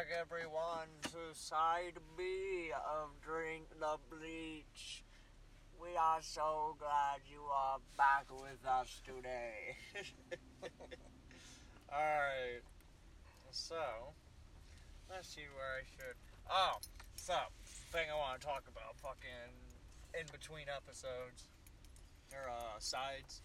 back, everyone, to side B of Drink the Bleach. We are so glad you are back with us today. Alright, so, let's see where I should. Oh, so, thing I want to talk about fucking in between episodes, or uh, sides.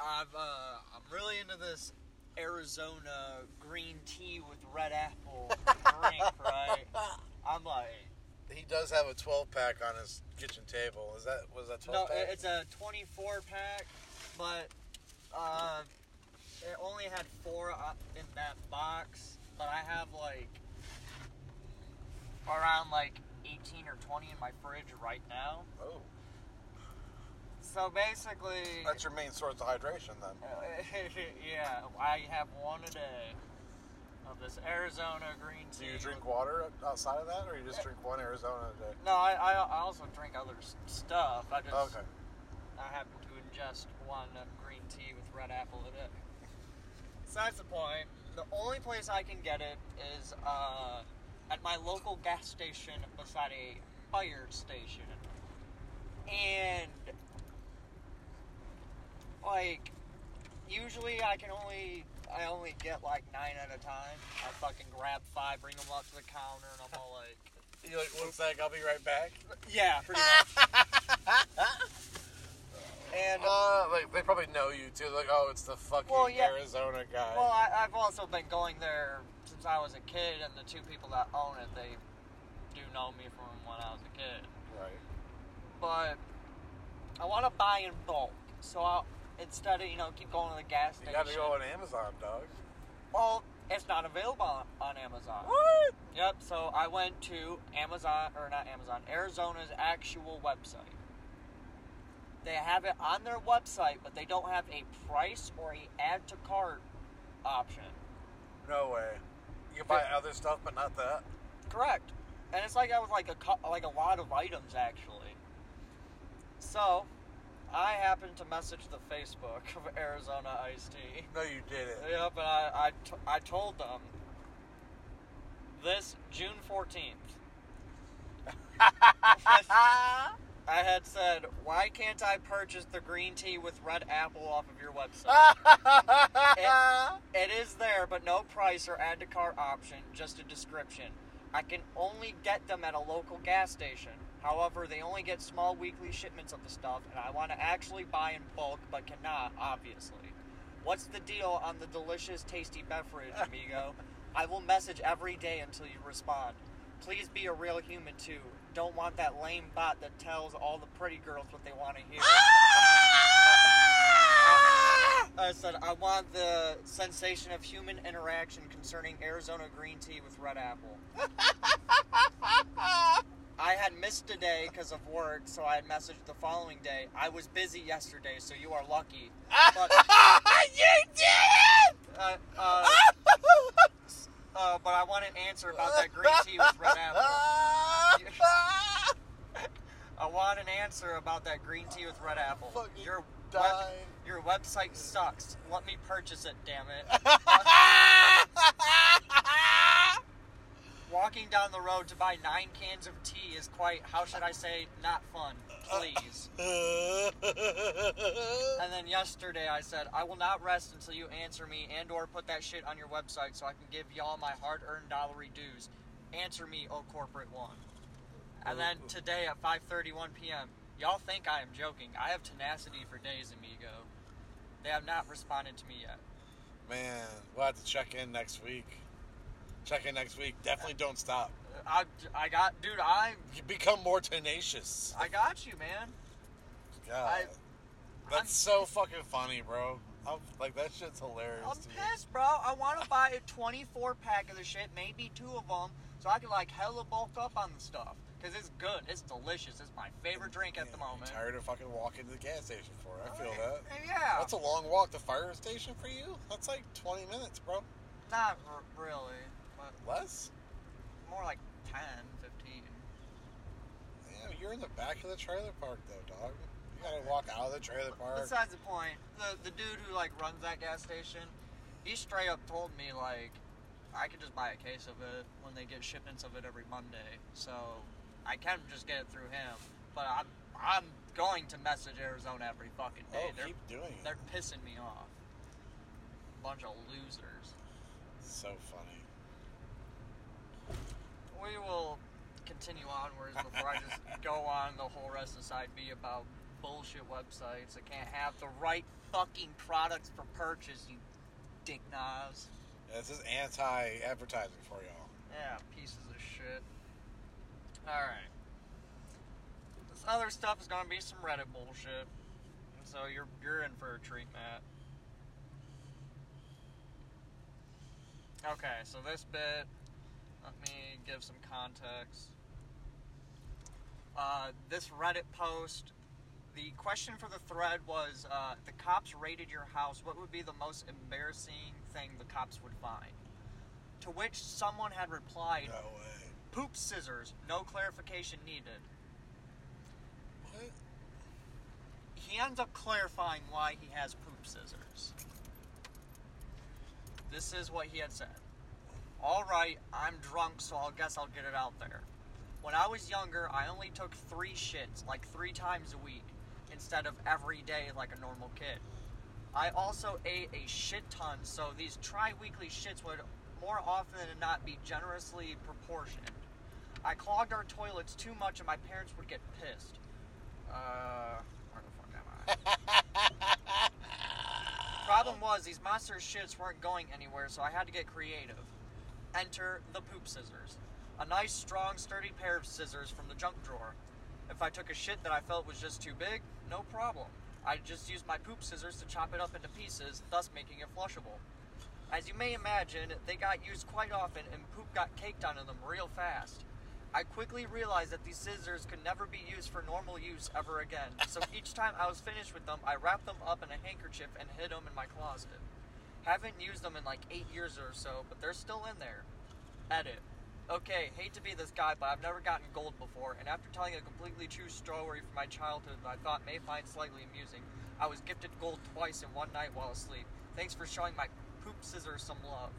I've, uh, I'm really into this Arizona green tea with red apple drink, right? I'm like, He does have a 12 pack on his kitchen table. Is that was that 12 no, pack? it's a 24 pack, but uh, it only had four uh, in that box. But I have like around like 18 or 20 in my fridge right now. oh, So basically, that's your main source of hydration then. yeah, I have one a day of this Arizona green tea. Do you drink water outside of that, or you just drink one Arizona a day? No, I, I, I also drink other stuff. I just Okay. I happen to ingest one green tea with red apple a day. So that's the point. The only place I can get it is uh, at my local gas station beside a fire station. And like usually I can only I only get like nine at a time. I fucking grab five, bring them up to the counter, and I'm all like, You like one sec, I'll be right back. yeah, pretty much. and Uh, like they probably know you too. Like, oh, it's the fucking Well, yeah. Arizona guy. Well, I, I've also been going there since I was a kid, and the two people that own it, they do know me from when I was a kid. right. But I want to buy in bulk, so I'll, instead of you know keep going to the gas station. You station. got to go on Amazon, dog. Well, it's not available on, on Amazon. What? Yep. So I went to Amazon or not Amazon, Arizona's actual website. They have it on their website, but they don't have a price or a add to cart option. No way. You can buy other stuff, but not that. Correct. And it's like I was like a like a lot of items actually. So, I happened to message the Facebook of Arizona Iced Tea. No, you didn't. Yep, and I I, t- I told them this June fourteenth. I had said, why can't I purchase the green tea with red apple off of your website? It is there, but no price or add to cart option, just a description. I can only get them at a local gas station. However, they only get small weekly shipments of the stuff, and I want to actually buy in bulk, but cannot, obviously. What's the deal on the delicious, tasty beverage, amigo? I will message every day until you respond. Please be a real human, too. Don't want that lame bot that tells all the pretty girls what they want to hear. Ah! I said, I want the sensation of human interaction concerning Arizona green tea with red apple. I had missed a day because of work, so I had messaged the following day. I was busy yesterday, so you are lucky. But, you did uh, uh, uh, but I want an answer about that green tea with red apple. I want an answer about that green tea with red apple. Fucking Your dying. your website sucks. Let me purchase it, damn it. Walking down the road to buy nine cans of tea is quite, how should I say, not fun. Please. And then yesterday I said, I will not rest until you answer me and or put that shit on your website so I can give y'all my hard-earned dollary dues. Answer me, oh corporate one. And then today at 5:31 p.m., y'all think I am joking. I have tenacity for days, amigo. They have not responded to me yet. Man, we'll have to check in next week. Check in next week. Definitely don't stop. I, I got, dude, I You become more tenacious. I got you, man. God, I- that's so fucking funny, bro. I'm, like that shit's hilarious. I'm me. pissed, bro. I want to buy a 24 pack of the shit, maybe two of them, so I can like hella bulk up on the stuff. Cause it's good, it's delicious. It's my favorite drink at the Yeah, moment. Tired of fucking walking to the gas station for it. I feel that. Yeah. That's a long walk. The fire station for you? That's like 20 minutes, bro. Not r- really, but Less? more like 10, 15. Yeah, you're in the back of the trailer park, though, dog. You gotta walk out of the trailer park. Besides the point, the the dude who like runs that gas station, he straight up told me like, I could just buy a case of it when they get shipments of it every Monday. So I can just get it through him. But I'm I'm going to message Arizona every fucking oh, day. Oh, they're keep doing it. they're pissing me off. Bunch of losers. So funny. We will continue onwards before I just go on the whole rest of side B about bullshit websites that can't have the right fucking products for purchase, you dick knobs. Yeah, this is anti-advertising for y'all. Yeah, pieces of shit. Alright. This other stuff is gonna be some Reddit bullshit. So you're you're in for a treat, Matt. Okay, so this bit, let me give some context. Uh, this Reddit post, the question for the thread was uh, the cops raided your house. What would be the most embarrassing thing the cops would find? To which someone had replied, No way. poop scissors, no clarification needed. What? He ends up clarifying why he has poop scissors. This is what he had said. Alright, I'm drunk, so I guess I'll get it out there. When I was younger, I only took three shits, like three times a week, instead of every day like a normal kid. I also ate a shit ton, so these tri weekly shits would more often than not be generously proportioned. I clogged our toilets too much and my parents would get pissed. Uh, where the fuck am I? Problem was, these monster shits weren't going anywhere, so I had to get creative. Enter the poop scissors. A nice, strong, sturdy pair of scissors from the junk drawer. If I took a shit that I felt was just too big, no problem. I just used my poop scissors to chop it up into pieces, thus making it flushable. As you may imagine, they got used quite often and poop got caked onto them real fast. I quickly realized that these scissors could never be used for normal use ever again, so each time I was finished with them, I wrapped them up in a handkerchief and hid them in my closet. Haven't used them in like eight years or so, but they're still in there. Edit. Okay, hate to be this guy, but I've never gotten gold before, and after telling a completely true story from my childhood that I thought may find slightly amusing, I was gifted gold twice in one night while asleep. Thanks for showing my poop scissors some love.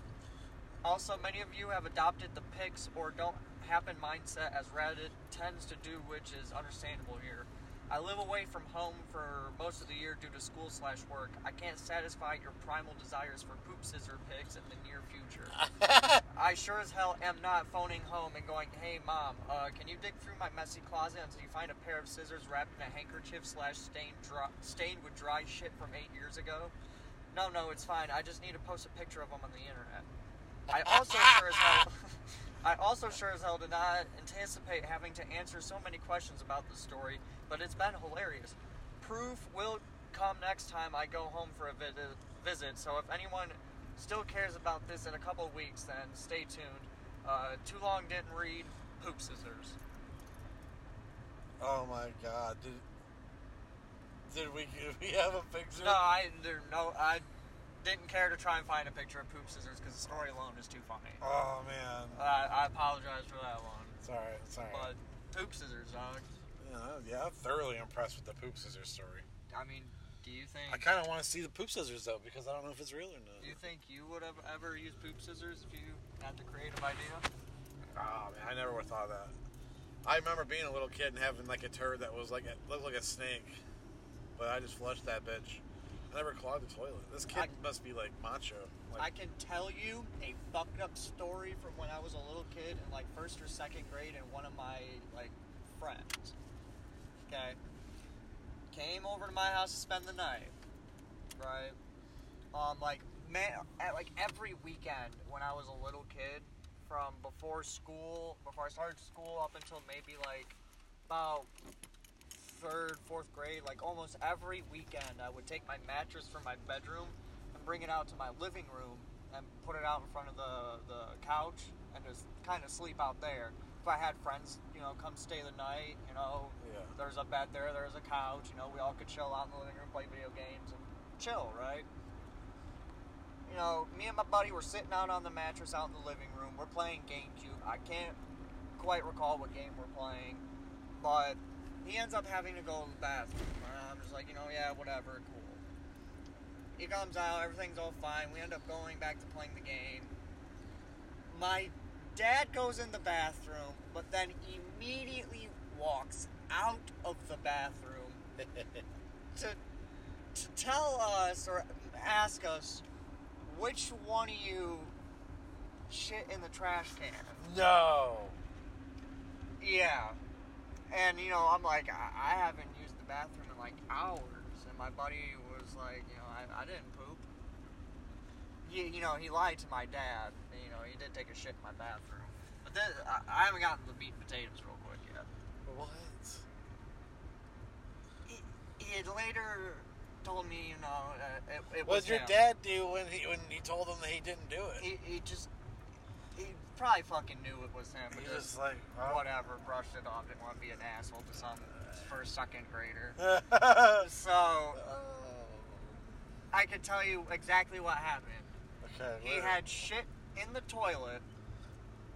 Also, many of you have adopted the picks or don't happen mindset as Reddit tends to do, which is understandable here. I live away from home for most of the year due to school slash work. I can't satisfy your primal desires for poop scissor pics in the near future. I sure as hell am not phoning home and going, "Hey mom, uh, can you dig through my messy closet until you find a pair of scissors wrapped in a handkerchief slash stained dry, stained with dry shit from eight years ago?" No, no, it's fine. I just need to post a picture of them on the internet. I also sure as hell, I also sure as hell did not anticipate having to answer so many questions about the story, but it's been hilarious. Proof will come next time I go home for a visit. So if anyone still cares about this in a couple weeks, then stay tuned. Uh, too long didn't read. Poop scissors. Oh my god. Did did we did we have a picture? No, I there no I didn't care to try and find a picture of poop scissors because the story alone is too funny. Oh man. I, I apologize for that one, It's alright, it's alright. but poop scissors, dog. Yeah, yeah, I'm thoroughly impressed with the poop scissors story. I mean, do you think I kind of want to see the poop scissors though because I don't know if it's real or not. do you think you would have ever used poop scissors if you had the creative idea? Oh man, I never would have thought of that. I remember being a little kid and having like a turd that was like looked like a snake, but I just flushed that bitch. I never clogged the toilet. This kid I- must be like macho. I can tell you a fucked up story from when I was a little kid in like first or second grade, and one of my like friends, okay, came over to my house to spend the night, right? Um, like man, at, like every weekend when I was a little kid, from before school, before I started school up until maybe like about third, fourth grade, like almost every weekend, I would take my mattress from my bedroom and bring it out to my living room and put it out in front of the, the couch and just kind of sleep out there. If I had friends, you know, come stay the night, you know, yeah. there's a bed there, there's a couch, you know, we all could chill out in the living room, play video games, and chill, right? You know, me and my buddy were sitting out on the mattress out in the living room. We're playing GameCube. I can't quite recall what game we're playing, but he ends up having to go to the bathroom. And I'm just like, you know, yeah, whatever, cool. He comes out, everything's all fine. We end up going back to playing the game. My dad goes in the bathroom, but then immediately walks out of the bathroom to to tell us or ask us which one of you shit in the trash can. no. Yeah. And, you know, I'm like, I, I haven't used the bathroom in like hours. And my buddy was like, you know, I, I didn't poop. You, you know, he lied to my dad. You know, he did take a shit in my bathroom. But then, I, I haven't gotten the meat and potatoes real quick yet. What? He, he had later told me, you know, uh, it, it What was did your him. dad do when he when he told him that he didn't do it? He, he just, he probably fucking knew it was him. But just, like, oh. whatever, brushed it off. Didn't want to be an asshole to some first, second grader. So I can tell you exactly what happened. Okay. He had shit in the toilet,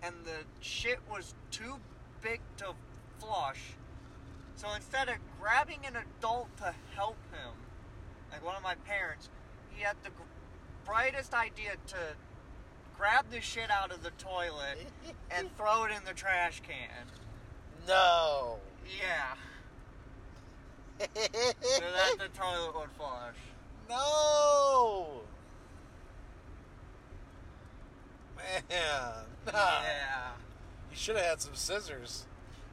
and the shit was too big to flush. So instead of grabbing an adult to help him, like one of my parents, he had the brightest idea to grab the shit out of the toilet and throw it in the trash can. No. Yeah, so that the toilet would flush. no. Man. Nah. Yeah. You should have had some scissors.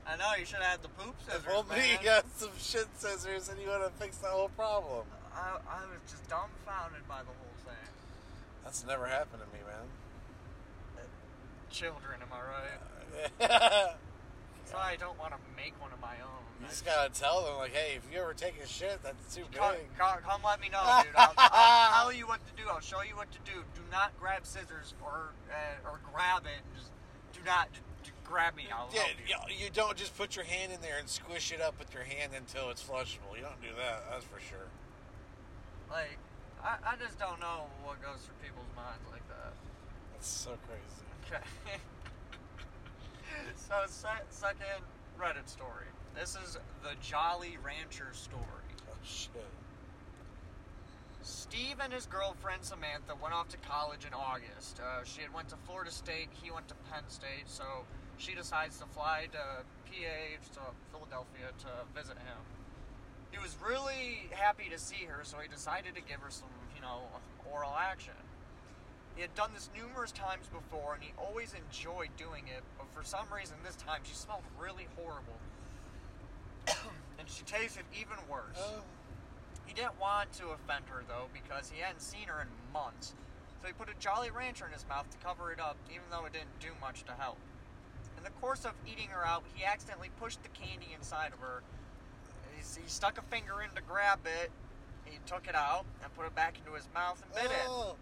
I know you should have had the poop scissors. If only you got some shit scissors and you would have fixed the whole problem. I, I was just dumbfounded by the whole thing. That's never happened to me, man. Children, am I right? you So I don't want to make one of my own. I just gotta tell them, like, hey, if you ever take a shit that's too big. Come, come, come let me know, dude. I'll, I'll tell you what to do. I'll show you what to do. Do not grab scissors or uh, or grab it. Just do not grab me. I'll Yeah, you. you, you don't just put your hand in there and squish it up with your hand until it's flushable. You don't do that, that's for sure. Like, I, I just don't know what goes through people's minds like that. That's so crazy. Okay. so, se- second Reddit story. This is the Jolly Rancher story. Oh, shit. Steve and his girlfriend Samantha went off to college in August. Uh, she had went to Florida State. He went to Penn State. So she decides to fly to PA to Philadelphia to visit him. He was really happy to see her, so he decided to give her some, you know, oral action. He had done this numerous times before, and he always enjoyed doing it. But for some reason, this time she smelled really horrible, and she tasted even worse. Oh, He didn't want to offend her though because he hadn't seen her in months. So he put a Jolly Rancher in his mouth to cover it up, even though it didn't do much to help. In the course of eating her out, he accidentally pushed the candy inside of her. He, he stuck a finger in to grab it. He took it out and put it back into his mouth and bit it. Oh.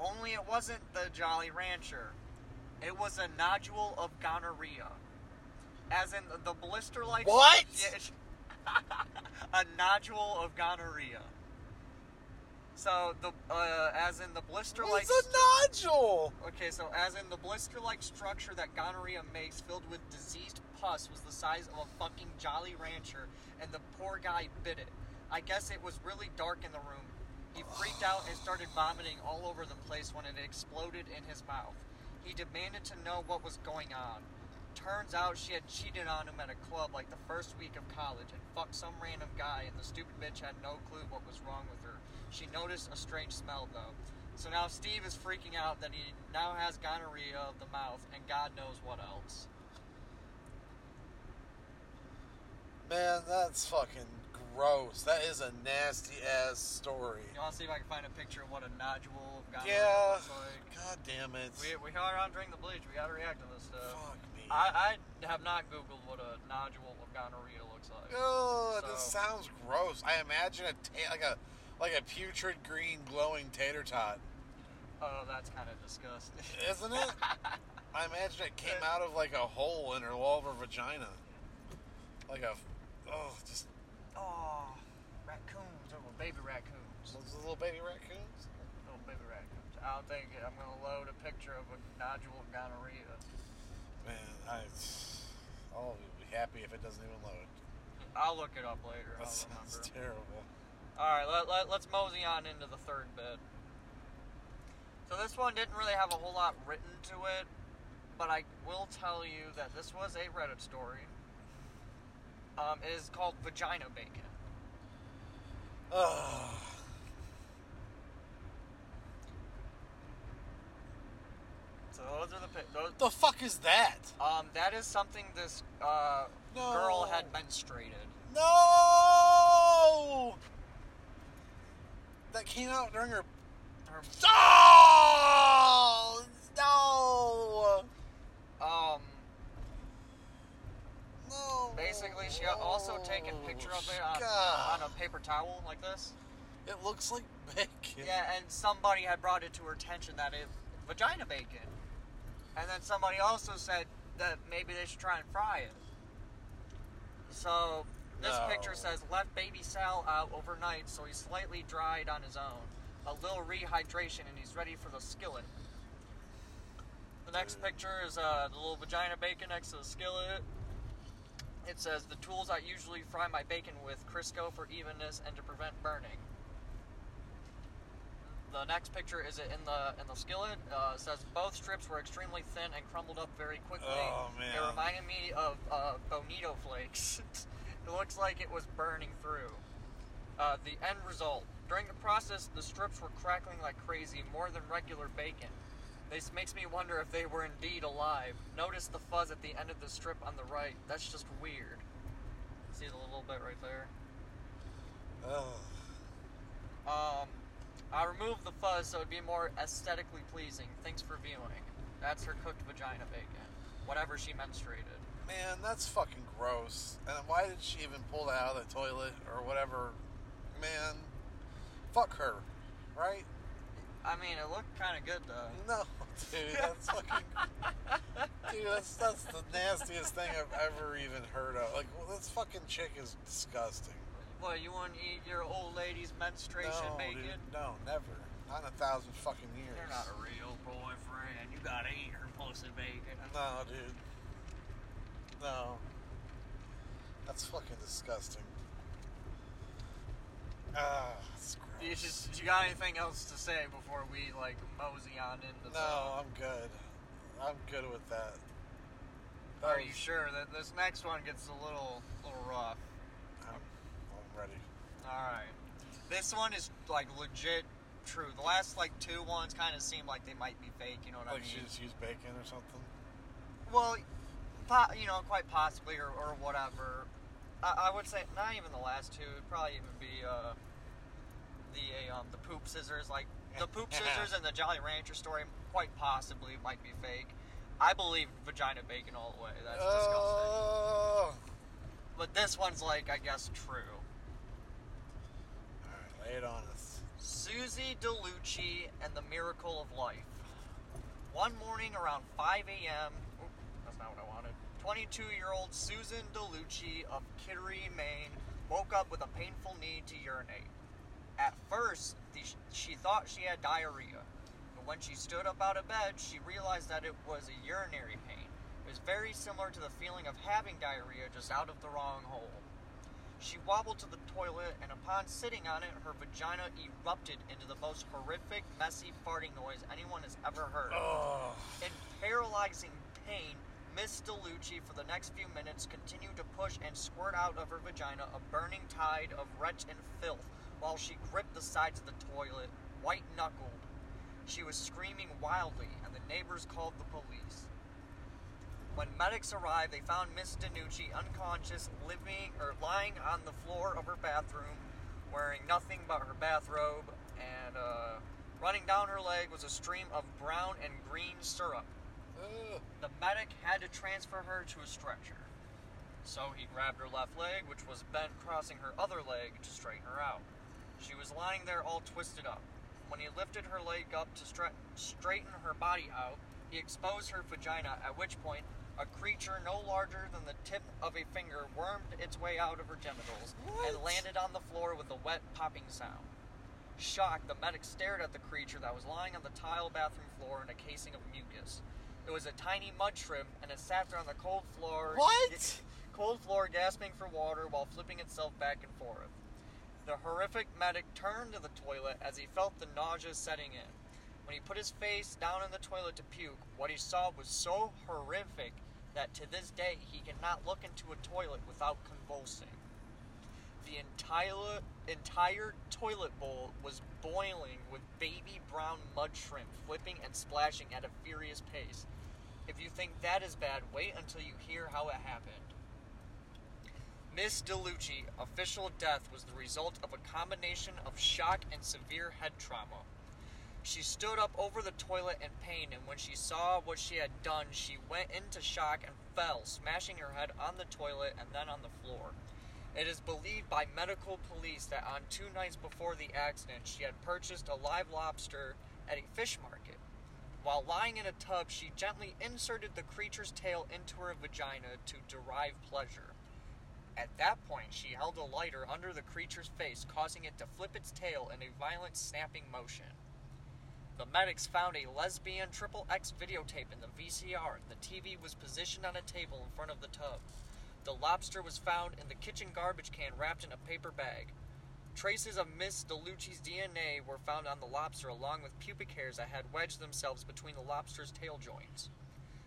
Only it wasn't the Jolly Rancher. It was a nodule of gonorrhea. As in the blister like. What? a nodule of gonorrhea. So the uh, as in the blister like It's a nodule. okay, so as in the blister like structure that gonorrhea makes, filled with diseased pus, was the size of a fucking Jolly Rancher, and the poor guy bit it. I guess it was really dark in the room. He freaked out and started vomiting all over the place when it exploded in his mouth. He demanded to know what was going on. Turns out she had cheated on him at a club like the first week of college and fucked some random guy, and the stupid bitch had no clue what was wrong with her. She noticed a strange smell though. So now Steve is freaking out that he now has gonorrhea of the mouth and God knows what else. Man, that's fucking gross. That is a nasty ass story. You want to see if I can find a picture of what a nodule of gonorrhea Yeah. looks like? God damn it. We, we are on Drink the Bleach. We got to react to this stuff. Fuck me. I, I have not Googled what a nodule of gonorrhea looks like. Oh, this sounds gross. I imagine a ta- like a like a putrid green glowing tater tot, Oh, that's kind of disgusting. isn't it? I imagine it came out of like a hole in her wall of her vagina, like a oh, just oh, raccoons. Oh, baby raccoons. those little baby raccoons. Little baby raccoons. I don't think I'm going to load a picture of a nodule of gonorrhea. Man, I I'll be happy if it doesn't even load. I'll look it up later. That I'll sounds remember. terrible. All right, let, let, let's mosey on into the third bit. So this one didn't really have a whole lot written to it, but I will tell you that this was a Reddit story. Um, it is called vagina bacon. Ugh. So those are the pic- those. the fuck is that? Um, that is something this uh, No. girl had menstruated. No! That came out during her. Her, Oh! No! um, No! basically, she got a picture of it on, on a paper towel like this. It looks like bacon. Yeah, and somebody had brought it to her attention that it vagina bacon, and then somebody also said that maybe they should try and fry it. So this No. picture says left baby Sal out overnight, so he's slightly dried on his own. A little rehydration, and he's ready for the skillet. The next picture is uh, the little vagina bacon next to the skillet. It says the tools I usually fry my bacon with: Crisco for evenness and to prevent burning. The next picture is it in the in the skillet. Uh, says both strips were extremely thin and crumbled up very quickly. Oh, man. It reminded me of uh, bonito flakes. it looks like it was burning through. Uh, the end result. During the process, the strips were crackling like crazy, more than regular bacon. This makes me wonder if they were indeed alive. Notice the fuzz at the end of the strip on the right. That's just weird. See the little bit right there? Ugh. Um, I removed the fuzz so it'd be more aesthetically pleasing. Thanks for viewing. That's her cooked vagina bacon. Whatever she menstruated. Man, that's fucking gross. And why did she even pull that out of the toilet or whatever? Man, fuck her, right? I mean, it looked kind of good though. No, dude, that's fucking. Dude, that's that's the nastiest thing I've ever even heard of. Like, well, this fucking chick is disgusting. What, you want to eat your old lady's menstruation no, bacon? dude, no, never. Not in a thousand fucking years. You're not a real boyfriend. You gotta eat her pussy bacon. No, dude. No. That's fucking disgusting. Ah, it's. You just, you got anything else to say before we like mosey on into the? No, I'm good. I'm good with that. That Are you sure that this next one gets a little, little rough? I'm, I'm ready. All right. This one is like legit true. The last like two ones kind of seem like they might be fake. You know what Like I mean? Like she just used bacon or something. Well, po- you know, quite possibly or, or whatever. I, I would say not even the last two. It'd probably even be uh, the um, the poop scissors. Like the poop scissors and the Jolly Rancher story, quite possibly might be fake. I believe vagina bacon all the way. That's disgusting. Oh. But this one's like, I guess, true. All right, lay it on us. Susie DeLucci and the Miracle of Life. One morning around 5 a.m., that's not what I wanted. 22 year old Susan DeLucci of Kittery, Maine, woke up with a painful need to urinate. At first, she thought she had diarrhea, but when she stood up out of bed, she realized that it was a urinary pain. It was very similar to the feeling of having diarrhea, just out of the wrong hole. She wobbled to the toilet, and upon sitting on it, her vagina erupted into the most horrific, messy farting noise anyone has ever heard. Oh. In paralyzing pain, Miss DeLucci, for the next few minutes, continued to push and squirt out of her vagina a burning tide of retch and filth while she gripped the sides of the toilet, white knuckled. She was screaming wildly, and the neighbors called the police. When medics arrived, they found Miss DeNucci unconscious, living or lying on the floor of her bathroom, wearing nothing but her bathrobe, and uh, running down her leg was a stream of brown and green syrup. Ugh. The medic had to transfer her to a stretcher. So he grabbed her left leg, which was bent crossing her other leg, to straighten her out. She was lying there all twisted up. When he lifted her leg up to stra- straighten her body out, he exposed her vagina, at which point, a creature no larger than the tip of a finger wormed its way out of her genitals and landed on the floor with a wet popping sound. Shocked, the medic stared at the creature that was lying on the tile bathroom floor in a casing of mucus. It was a tiny mud shrimp, and it sat there on the cold floor. What? Cold floor, gasping for water while flipping itself back and forth. The horrific medic turned to the toilet as he felt the nausea setting in. When he put his face down in the toilet to puke, what he saw was so horrific that to this day he cannot look into a toilet without convulsing. The entire entire toilet bowl was boiling with baby brown mud shrimp flipping and splashing at a furious pace. If you think that is bad, wait until you hear how it happened. Miss DeLucci official death was the result of a combination of shock and severe head trauma. She stood up over the toilet in pain, and when she saw what she had done, she went into shock and fell, smashing her head on the toilet and then on the floor. It is believed by medical police that on two nights before the accident, she had purchased a live lobster at a fish market. While lying in a tub, she gently inserted the creature's tail into her vagina to derive pleasure. At that point, she held a lighter under the creature's face, causing it to flip its tail in a violent snapping motion. The medics found a lesbian triple X videotape in the VCR. The TV was positioned on a table in front of the tub. The lobster was found in the kitchen garbage can wrapped in a paper bag. Traces of Miss DeLucci's DNA were found on the lobster along with pubic hairs that had wedged themselves between the lobster's tail joints.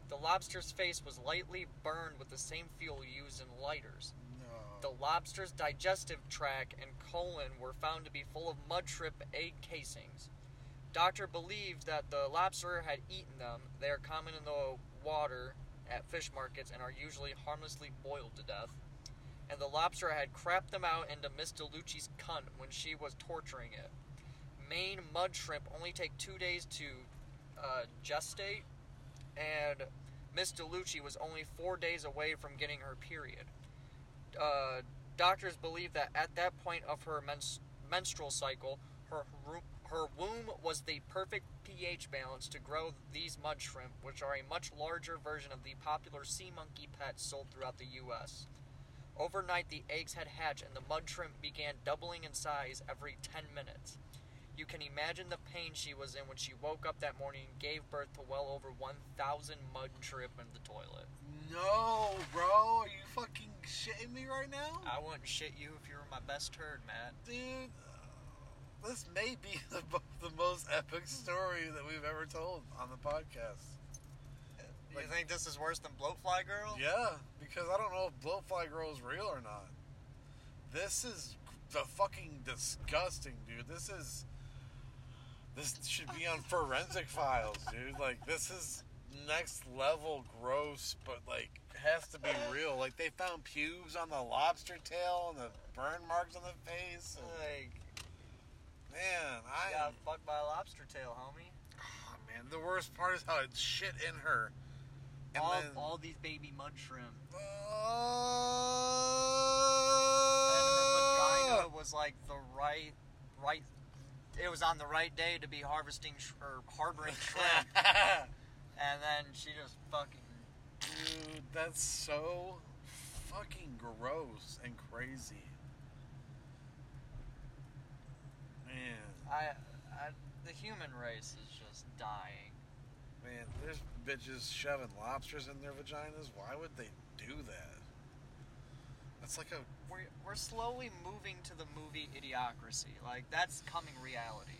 The lobster's face was lightly burned with the same fuel used in lighters. No. The lobster's digestive tract and colon were found to be full of mud shrimp egg casings. Doctor believed that the lobster had eaten them. They are common in the water at fish markets and are usually harmlessly boiled to death. And the lobster had crapped them out into Miss DeLucci's cunt when she was torturing it. Maine mud shrimp only take two days to uh, gestate, and Miss DeLucci was only four days away from getting her period. Uh, doctors believe that at that point of her mens- menstrual cycle, her her womb was the perfect pH balance to grow these mud shrimp, which are a much larger version of the popular sea monkey pets sold throughout the U.S. Overnight, the eggs had hatched, and the mud shrimp began doubling in size every 10 minutes. You can imagine the pain she was in when she woke up that morning and gave birth to well over 1,000 mud shrimp in the toilet. No, bro. Are you fucking shitting me right now? I wouldn't shit you if you were my best turd, Matt. Dude, uh, this may be the, the most epic story that we've ever told on the podcast. You think this is worse than Bloatfly Girl? Yeah, because I don't know if Blowfly Girl is real or not. This is the fucking disgusting, dude. This is. This should be on forensic files, dude. Like, this is next level gross, but, like, has to be real. Like, they found pubes on the lobster tail and the burn marks on the face. and- Like, man, I. I got fucked by a lobster tail, homie. Oh, man, the worst part is how it shit in her. And all, then. all these baby mud shrimp. Uh, oh. And her vagina was like the right, right. It was on the right day to be harvesting sh- or harboring shrimp, and then she just fucking. Dude, that's so fucking gross and crazy. Man, I, I, the human race is just dying. Man, there's bitches shoving lobsters in their vaginas. Why would they do that? That's like a We're we're slowly moving to the movie Idiocracy. Like that's coming reality,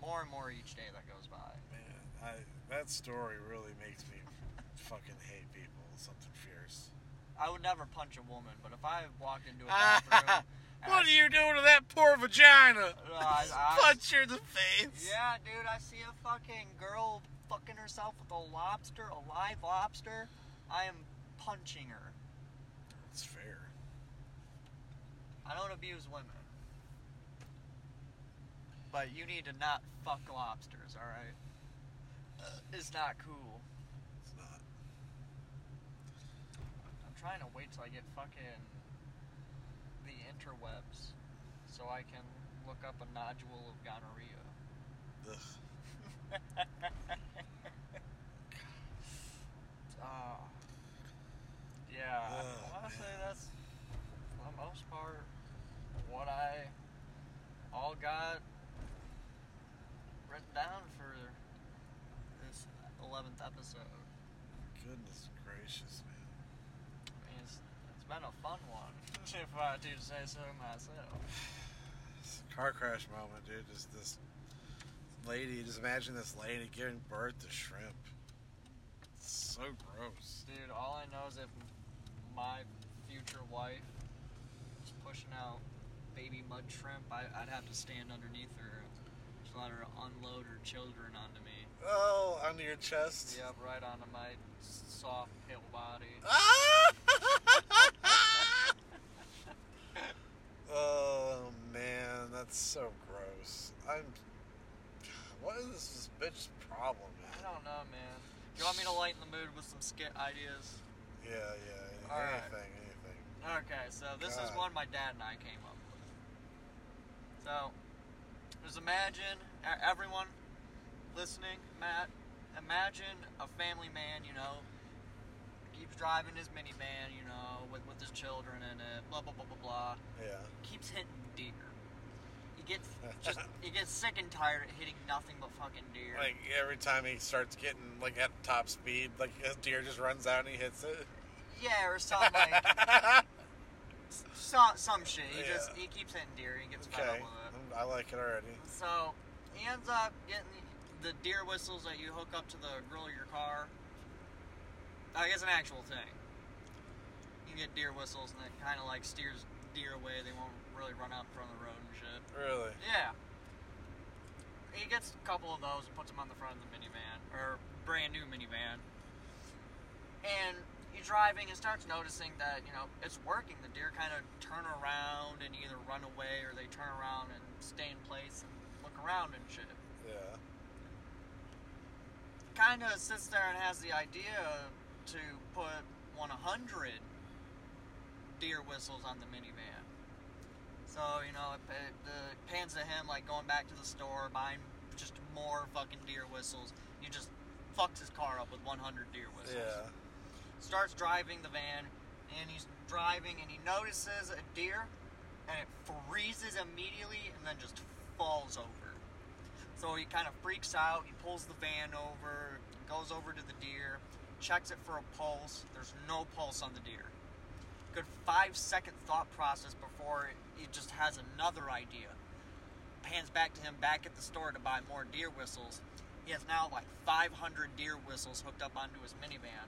more and more each day that goes by. man. I that story really makes me fucking hate people. Something fierce. I would never punch a woman, but if I walked into a bathroom, what are you doing to that poor vagina? Uh, I- I- Punch her in the face. Yeah, dude, I see a fucking girl fucking herself with a lobster, a live lobster. I am punching her. That's fair. I don't abuse women. But you need to not fuck lobsters, alright? Uh, it's not cool. It's not. I'm trying to wait till I get fucking the interwebs so I can look up a nodule of gonorrhea. Ugh. Ah. yeah, I Oh, say man. that's for the most part what I all got written down for this 11th episode. Goodness gracious, man. I mean, it's, it's been a fun one, if I do say so myself. Car crash moment, dude. Just this lady. Just imagine this lady giving birth to shrimp. It's so gross. Dude, all I know is if my future wife was pushing out baby mud shrimp, I, I'd have to stand underneath her, just let her unload her children onto me. Oh, under your chest. Yep, right onto my soft, pale body. oh man, that's so gross. I'm. What is this bitch's problem, I don't know, man. Do you want me to lighten the mood with some skit ideas? Yeah, yeah. All right. anything, anything. Okay, so this is one my dad and I came up with. So, just imagine everyone listening, Matt. Imagine a family man, you know, keeps driving his minivan, you know, with with his children in it, blah blah blah blah blah. Yeah. Keeps hitting deer. He gets just he gets sick and tired of hitting nothing but fucking deer. Like every time he starts getting like at top speed, like his deer just runs out and he hits it. yeah, or something like some some shit. He Yeah. just he keeps hitting deer. He gets fed up with it. Mm, I like it already. So he ends up getting the deer whistles that you hook up to the grill of your car. I guess an actual thing. You get deer whistles and it kind of like steers deer away. They won't really run out in front of the road and shit. Really? Yeah. He gets a couple of those and puts them on the front of the minivan or brand new minivan. And he's driving and starts noticing that you know it's working. The deer kind of turn around and either run away or they turn around and stay in place and look around and shit. Yeah. Kind of sits there and has the idea to put 100 deer whistles on the minivan. So you know, it, it, it pans to him like going back to the store buying just more fucking deer whistles. He just fucks his car up with 100 deer whistles. Yeah. starts driving the van and he's driving and he notices a deer and it freezes immediately and then just falls over. So he kind of freaks out, he pulls the van over, goes over to the deer, checks it for a pulse. There's no pulse on the deer. Good five second thought process before he just has another idea. Pans back to him back at the store to buy more deer whistles. He has now like 500 deer whistles hooked up onto his minivan.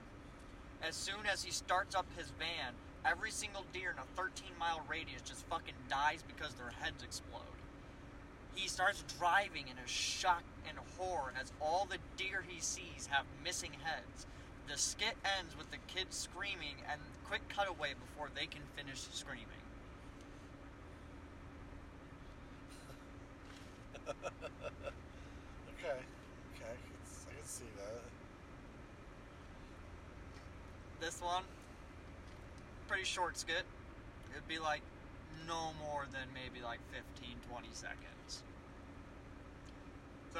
As soon as he starts up his van, every single deer in a 13 mile radius just fucking dies because their heads explode. He starts driving in a shock and horror as all the deer he sees have missing heads. The skit ends with the kids screaming and quick cutaway before they can finish screaming. Okay. Okay. I can, see that. This one, pretty short skit. It'd be like no more than maybe like 15, 20 seconds. So,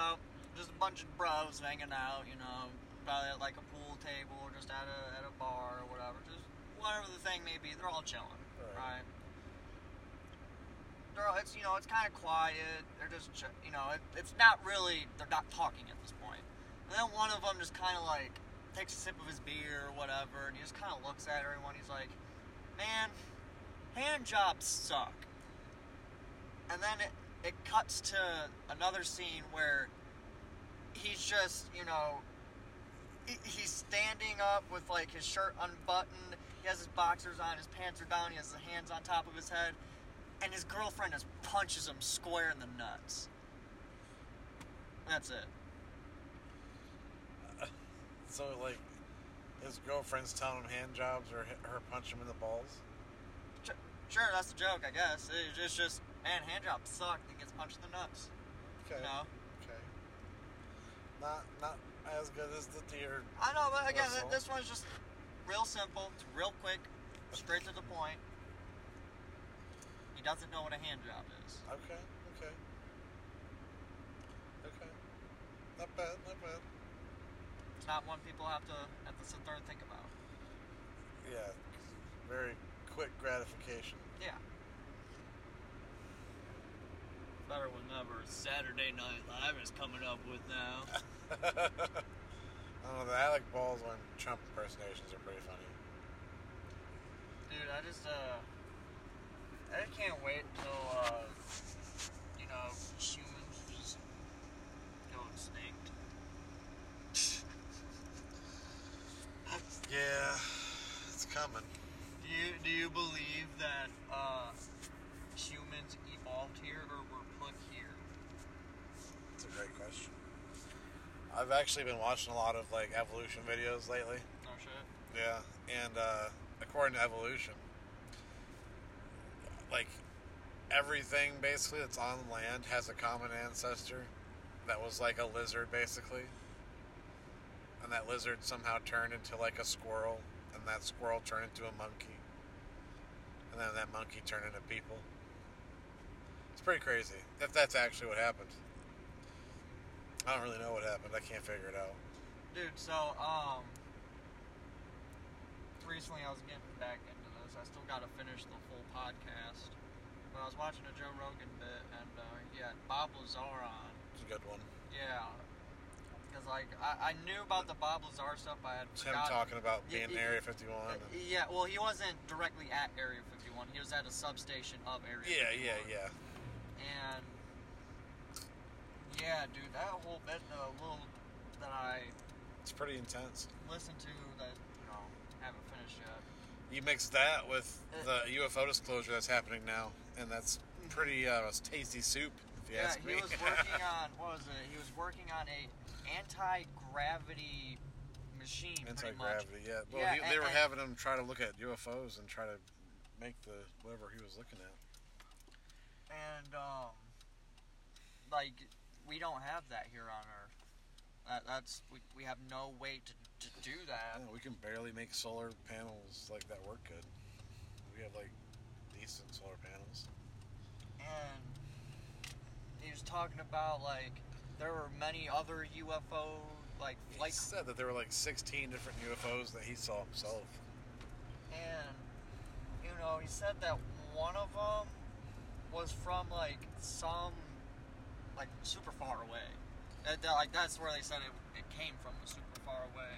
just a bunch of bros hanging out, you know, probably at like a pool table or just at a, at a bar or whatever. Just whatever the thing may be, they're all chilling, Right. right? They're all, it's, you know, it's kind of quiet. They're just, ch- you know, it, it's not really, they're not talking at this point. And then one of them just kind of like takes a sip of his beer or whatever, and he just kind of looks at everyone. He's like, "Man, hand jobs suck." And then it it cuts to another scene where he's just, you know, he's standing up with like his shirt unbuttoned. He has his boxers on, his pants are down. He has his hands on top of his head, and his girlfriend just punches him square in the nuts. That's it. Uh, so like, his girlfriend's telling him hand jobs or her punch him in the balls. Sure, that's the joke, I guess. It's just, just man, hand job sucked. He gets punched in the nuts. Okay. You know? Okay. Not not as good as the deer. I know, but again, Whistle. this one's just real simple. It's real quick, straight to the point. He doesn't know what a hand job is. Okay. Okay. Okay. Not bad. Not bad. It's not one people have to have to sit there and think about. Yeah. Very quick gratification. Yeah. Better whenever Saturday Night Live is coming up with now. I don't know. The Alec Baldwin Trump impersonations are pretty funny. Dude, I just uh, I can't wait till uh, you know, humans just go extinct. Yeah, it's coming. Do you do you believe that uh, humans evolved here or were put here? It's a great question. I've actually been watching a lot of like evolution videos lately. Oh shit. Yeah, and uh, according to evolution, like everything basically that's on land has a common ancestor that was like a lizard basically. And that lizard somehow turned into like a squirrel, and that squirrel turned into a monkey. And then that monkey turned into people. It's pretty crazy, if that's actually what happened. I don't really know what happened. I can't figure it out. Dude, so um recently I was getting back into this. I still gotta finish the full podcast. But I was watching a Joe Rogan bit and uh, he had Bob Lazar on. It's a good one. Yeah. Because like I, I knew about the Bob Lazar stuff, I had It's him talking about being in Area 51. Uh, and- Yeah, well, he wasn't directly at Area 51. He was at a substation of Area Yeah, 51. yeah, yeah. And yeah, dude, that whole bit, the little that I It's pretty intense. listened to that, you know, haven't finished yet. You mix that with Uh, the UFO disclosure that's happening now, and that's pretty uh, tasty soup, if you yeah, ask he was working on what was it? He was working on a anti gravity machine. pretty. Anti-gravity, yeah. Well, Yeah, he, they and- were and- having him try to look at UFOs and try to make the whatever he was looking at. and um, like we don't have that here on Earth. That, that's we, we have no way to, to do that. Yeah, we can barely make solar panels like that work good. We have like decent solar panels. And he was talking about like there were many other UFO like He flight said that there were like 16 different UFOs that he saw himself. and you know he said that one of them was from like some like super far away. That, that- like that's where they said it, it came from was super far away.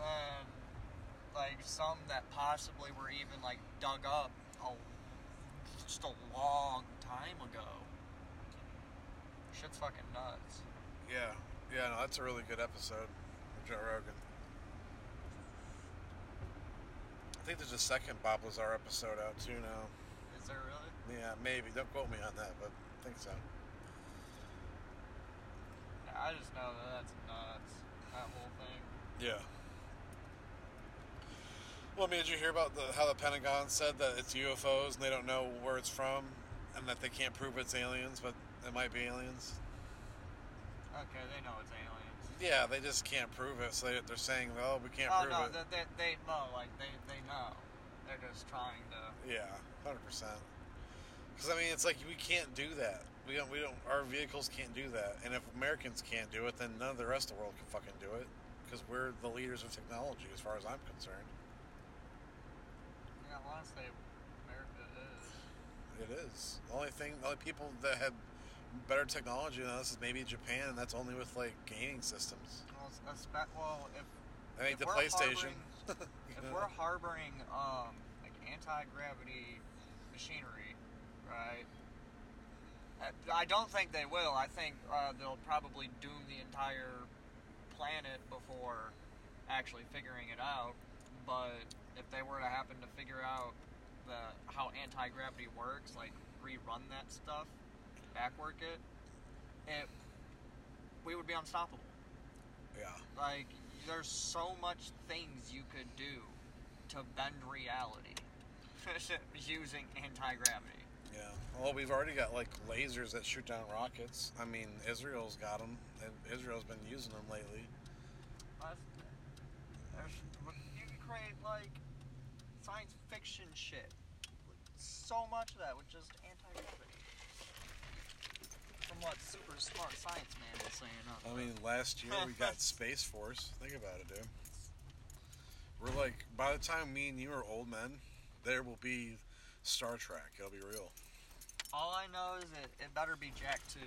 And like some that possibly were even like dug up a, just a long time ago. Shit's fucking nuts. Yeah, yeah, no, that's a really good episode of Joe Rogan. I think there's a second Bob Lazar episode out too now. Is there really? Yeah, maybe. Don't quote me on that, but I think so. I just know that that's nuts. That whole thing. Yeah. Well, I mean, did you hear about the, how the Pentagon said that it's UFOs and they don't know where it's from, and that they can't prove it's aliens, but it might be aliens? Okay, they know it's aliens. Yeah, they just can't prove it, so they, they're saying, "Oh, we can't oh prove no, it." they, they, they know, like they, they know. They're just trying to. Yeah, hundred percent. Because I mean, it's like we can't do that. We don't. We don't. Our vehicles can't do that. And if Americans can't do it, then none of the rest of the world can fucking do it. Because we're the leaders of technology, as far as I'm concerned. Yeah, honestly, America is. It is. The only thing, the only people that have better technology than us is maybe Japan, and that's only with like gaming systems. Well, it's, well if I think the PlayStation. if we're harboring um like anti gravity machinery, right? I- don't think they will. I think uh, they'll probably doom the entire planet before actually figuring it out. But if they were to happen to figure out the how anti gravity works, like rerun that stuff, backwork it, it we would be unstoppable. yeah. Like, there's so much things you could do to bend reality using anti gravity. Yeah. Well, we've already got like lasers that shoot down rockets. I mean, Israel's got them, and Israel's been using them lately. You can create like science fiction shit. So much of that with just anti gravity. From what super smart science man was saying. Up. I mean, last year we got Space Force. Think about it, dude. We're like, by the time me and you are old men, there will be Star Trek. It'll be real. All I know is it, it better be Jak 2.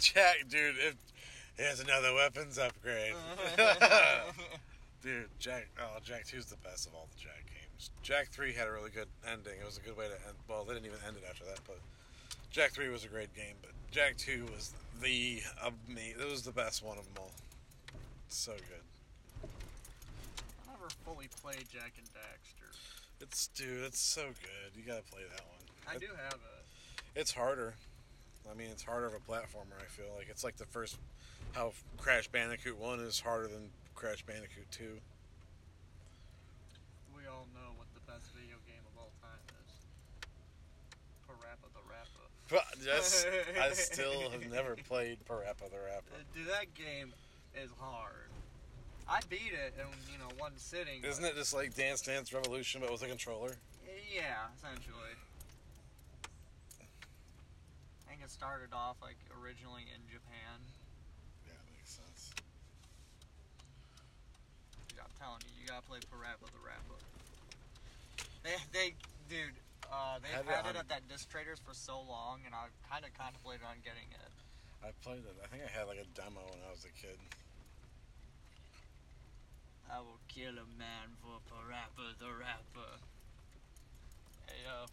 Jack, dude, it, here's another weapons upgrade. dude, Jack, oh, Jak 2's the best of all the Jak games. Jak 3 had a really good ending. It was a good way to end. Well, they didn't even end it after that, but Jak Three was a great game, but Jak Two was the of me. It was the best one of them all. So good. I never fully played Jak and Daxter. It's dude, it's so good. You gotta play that one. I It- do have it. It's harder. I mean, it's harder of a platformer. I feel like it's like the first how Crash Bandicoot One is harder than Crash Bandicoot Two. We all know what the best video game of all time is. Parappa the Rapper. But just, I still have never played Parappa the Rapper. Uh, Dude, that game is hard. I beat it in you know one sitting. Isn't it just like Dance Dance Revolution but with a controller? Yeah, essentially. I think it started off like originally in Japan. Yeah, that makes sense. Dude, I'm telling you, you gotta play Parappa the Rapper. They, they, dude, uh, they Had had, it it at that disc traders for so long, and I kind of contemplated on getting it. I played it. I think I had like a demo when I was a kid. I will kill a man for Parappa the Rapper. Hey, yo,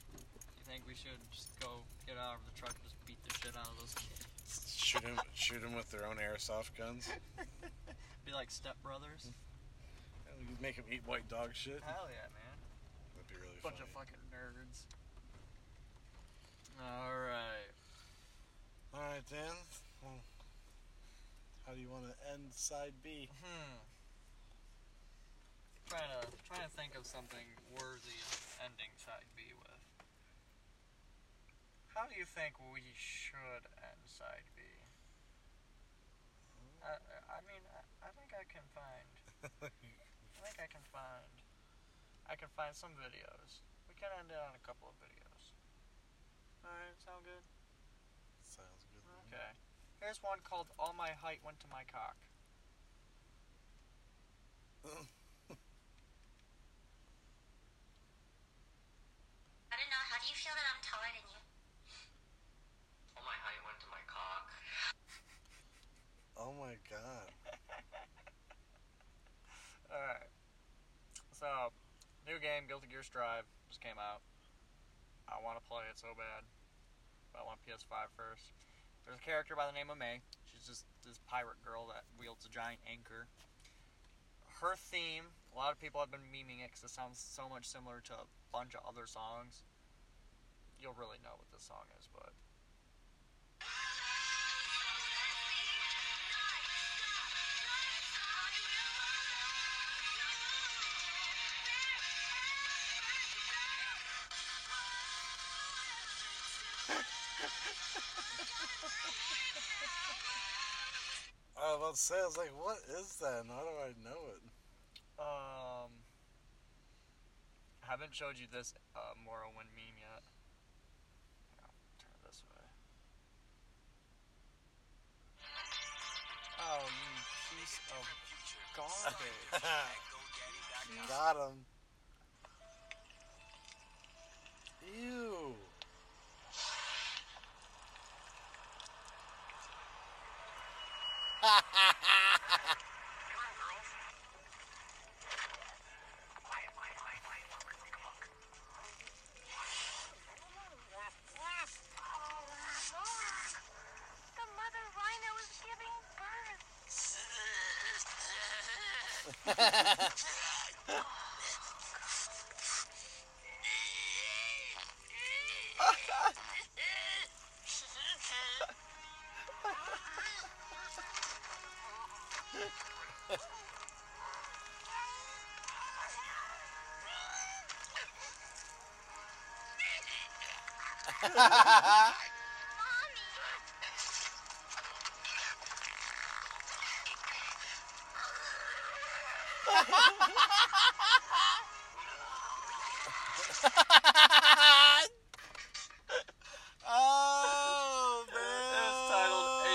think we should just go get out of the truck and just beat the shit out of those kids? Shoot them, shoot him with their own airsoft guns. Be like stepbrothers? We make them eat white dog shit. Hell yeah, man. That'd be really Bunch funny. of fucking nerds. Alright. All right, Dan. Well, how do you want to end side B? Hmm. Trying to trying to think of something worthy of ending side B with. How do you think we should end side B? I, I mean, I, I think I can find. I think I can find. I can find some videos. We can end it on a couple of videos. Alright, sound good? Sounds good. me. Okay. Here's one called All My Height Went to My Cock. I don't know. How do you feel that I'm taller than you? All my height went to my cock. Oh my god. Alright. So, new Strive, just came out. I want to play it so bad. But I want PS5 first. There's a character by the name of May. She's just this pirate girl that wields a giant anchor. Her theme, a lot of people have been memeing it because it sounds so much similar to a bunch of other songs. You'll really know what this song is, but. To say, I was like, what is that? And how do I know it? Um, I haven't showed you this uh, Morrowind meme yet. I'll turn it this way. Oh, you piece of garbage! Got him. Ew. Mother rhino is giving birth. Oh,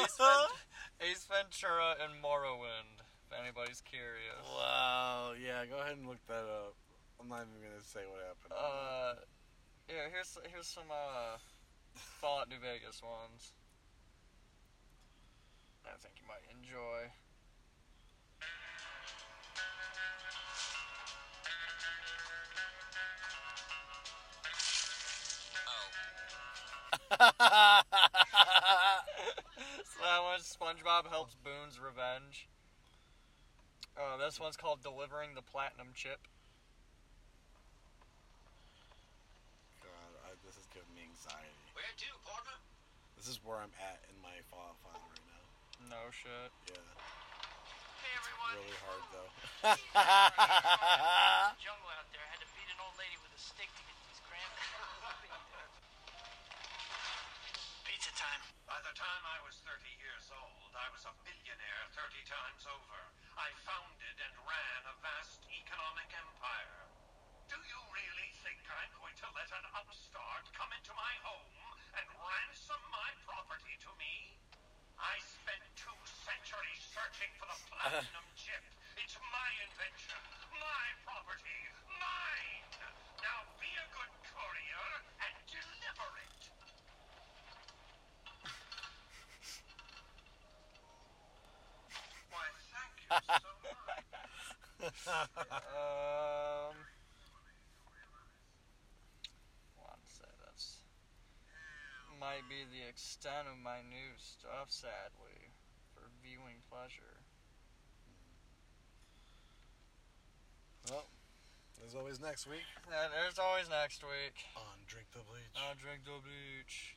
It's titled Ace, Ace Ventura and Morrowind. If anybody's curious. Wow. Yeah, go ahead and look that up. I'm not even gonna say what happened. Uh, yeah. Here's here's some uh Fallout New Vegas ones. I think you might enjoy. Oh. so that one, SpongeBob helps Boone's revenge. Oh, this one's called Delivering the Platinum Chip. Is where I'm at in my file file right now. No shit. Yeah, Hey everyone. really hard though. jungle out there. I had to beat an old lady with a stick to get these cranberries. Pizza time. By the time I was 30 years old, I was a billionaire 30 times over. I founded and ran a vast economic empire. Do you really think I'm going to let an upstart come into my home and ransom my property to me? I spent two centuries searching for the platinum chip. It's my invention, my property, mine! Now be a good courier and deliver it. Why, thank you so much. Um. To say that's might be the extent of my new stuff. Sadly, for viewing pleasure. Well, there's always next week And there's always next week. on Drink the Bleach. I'll drink the bleach.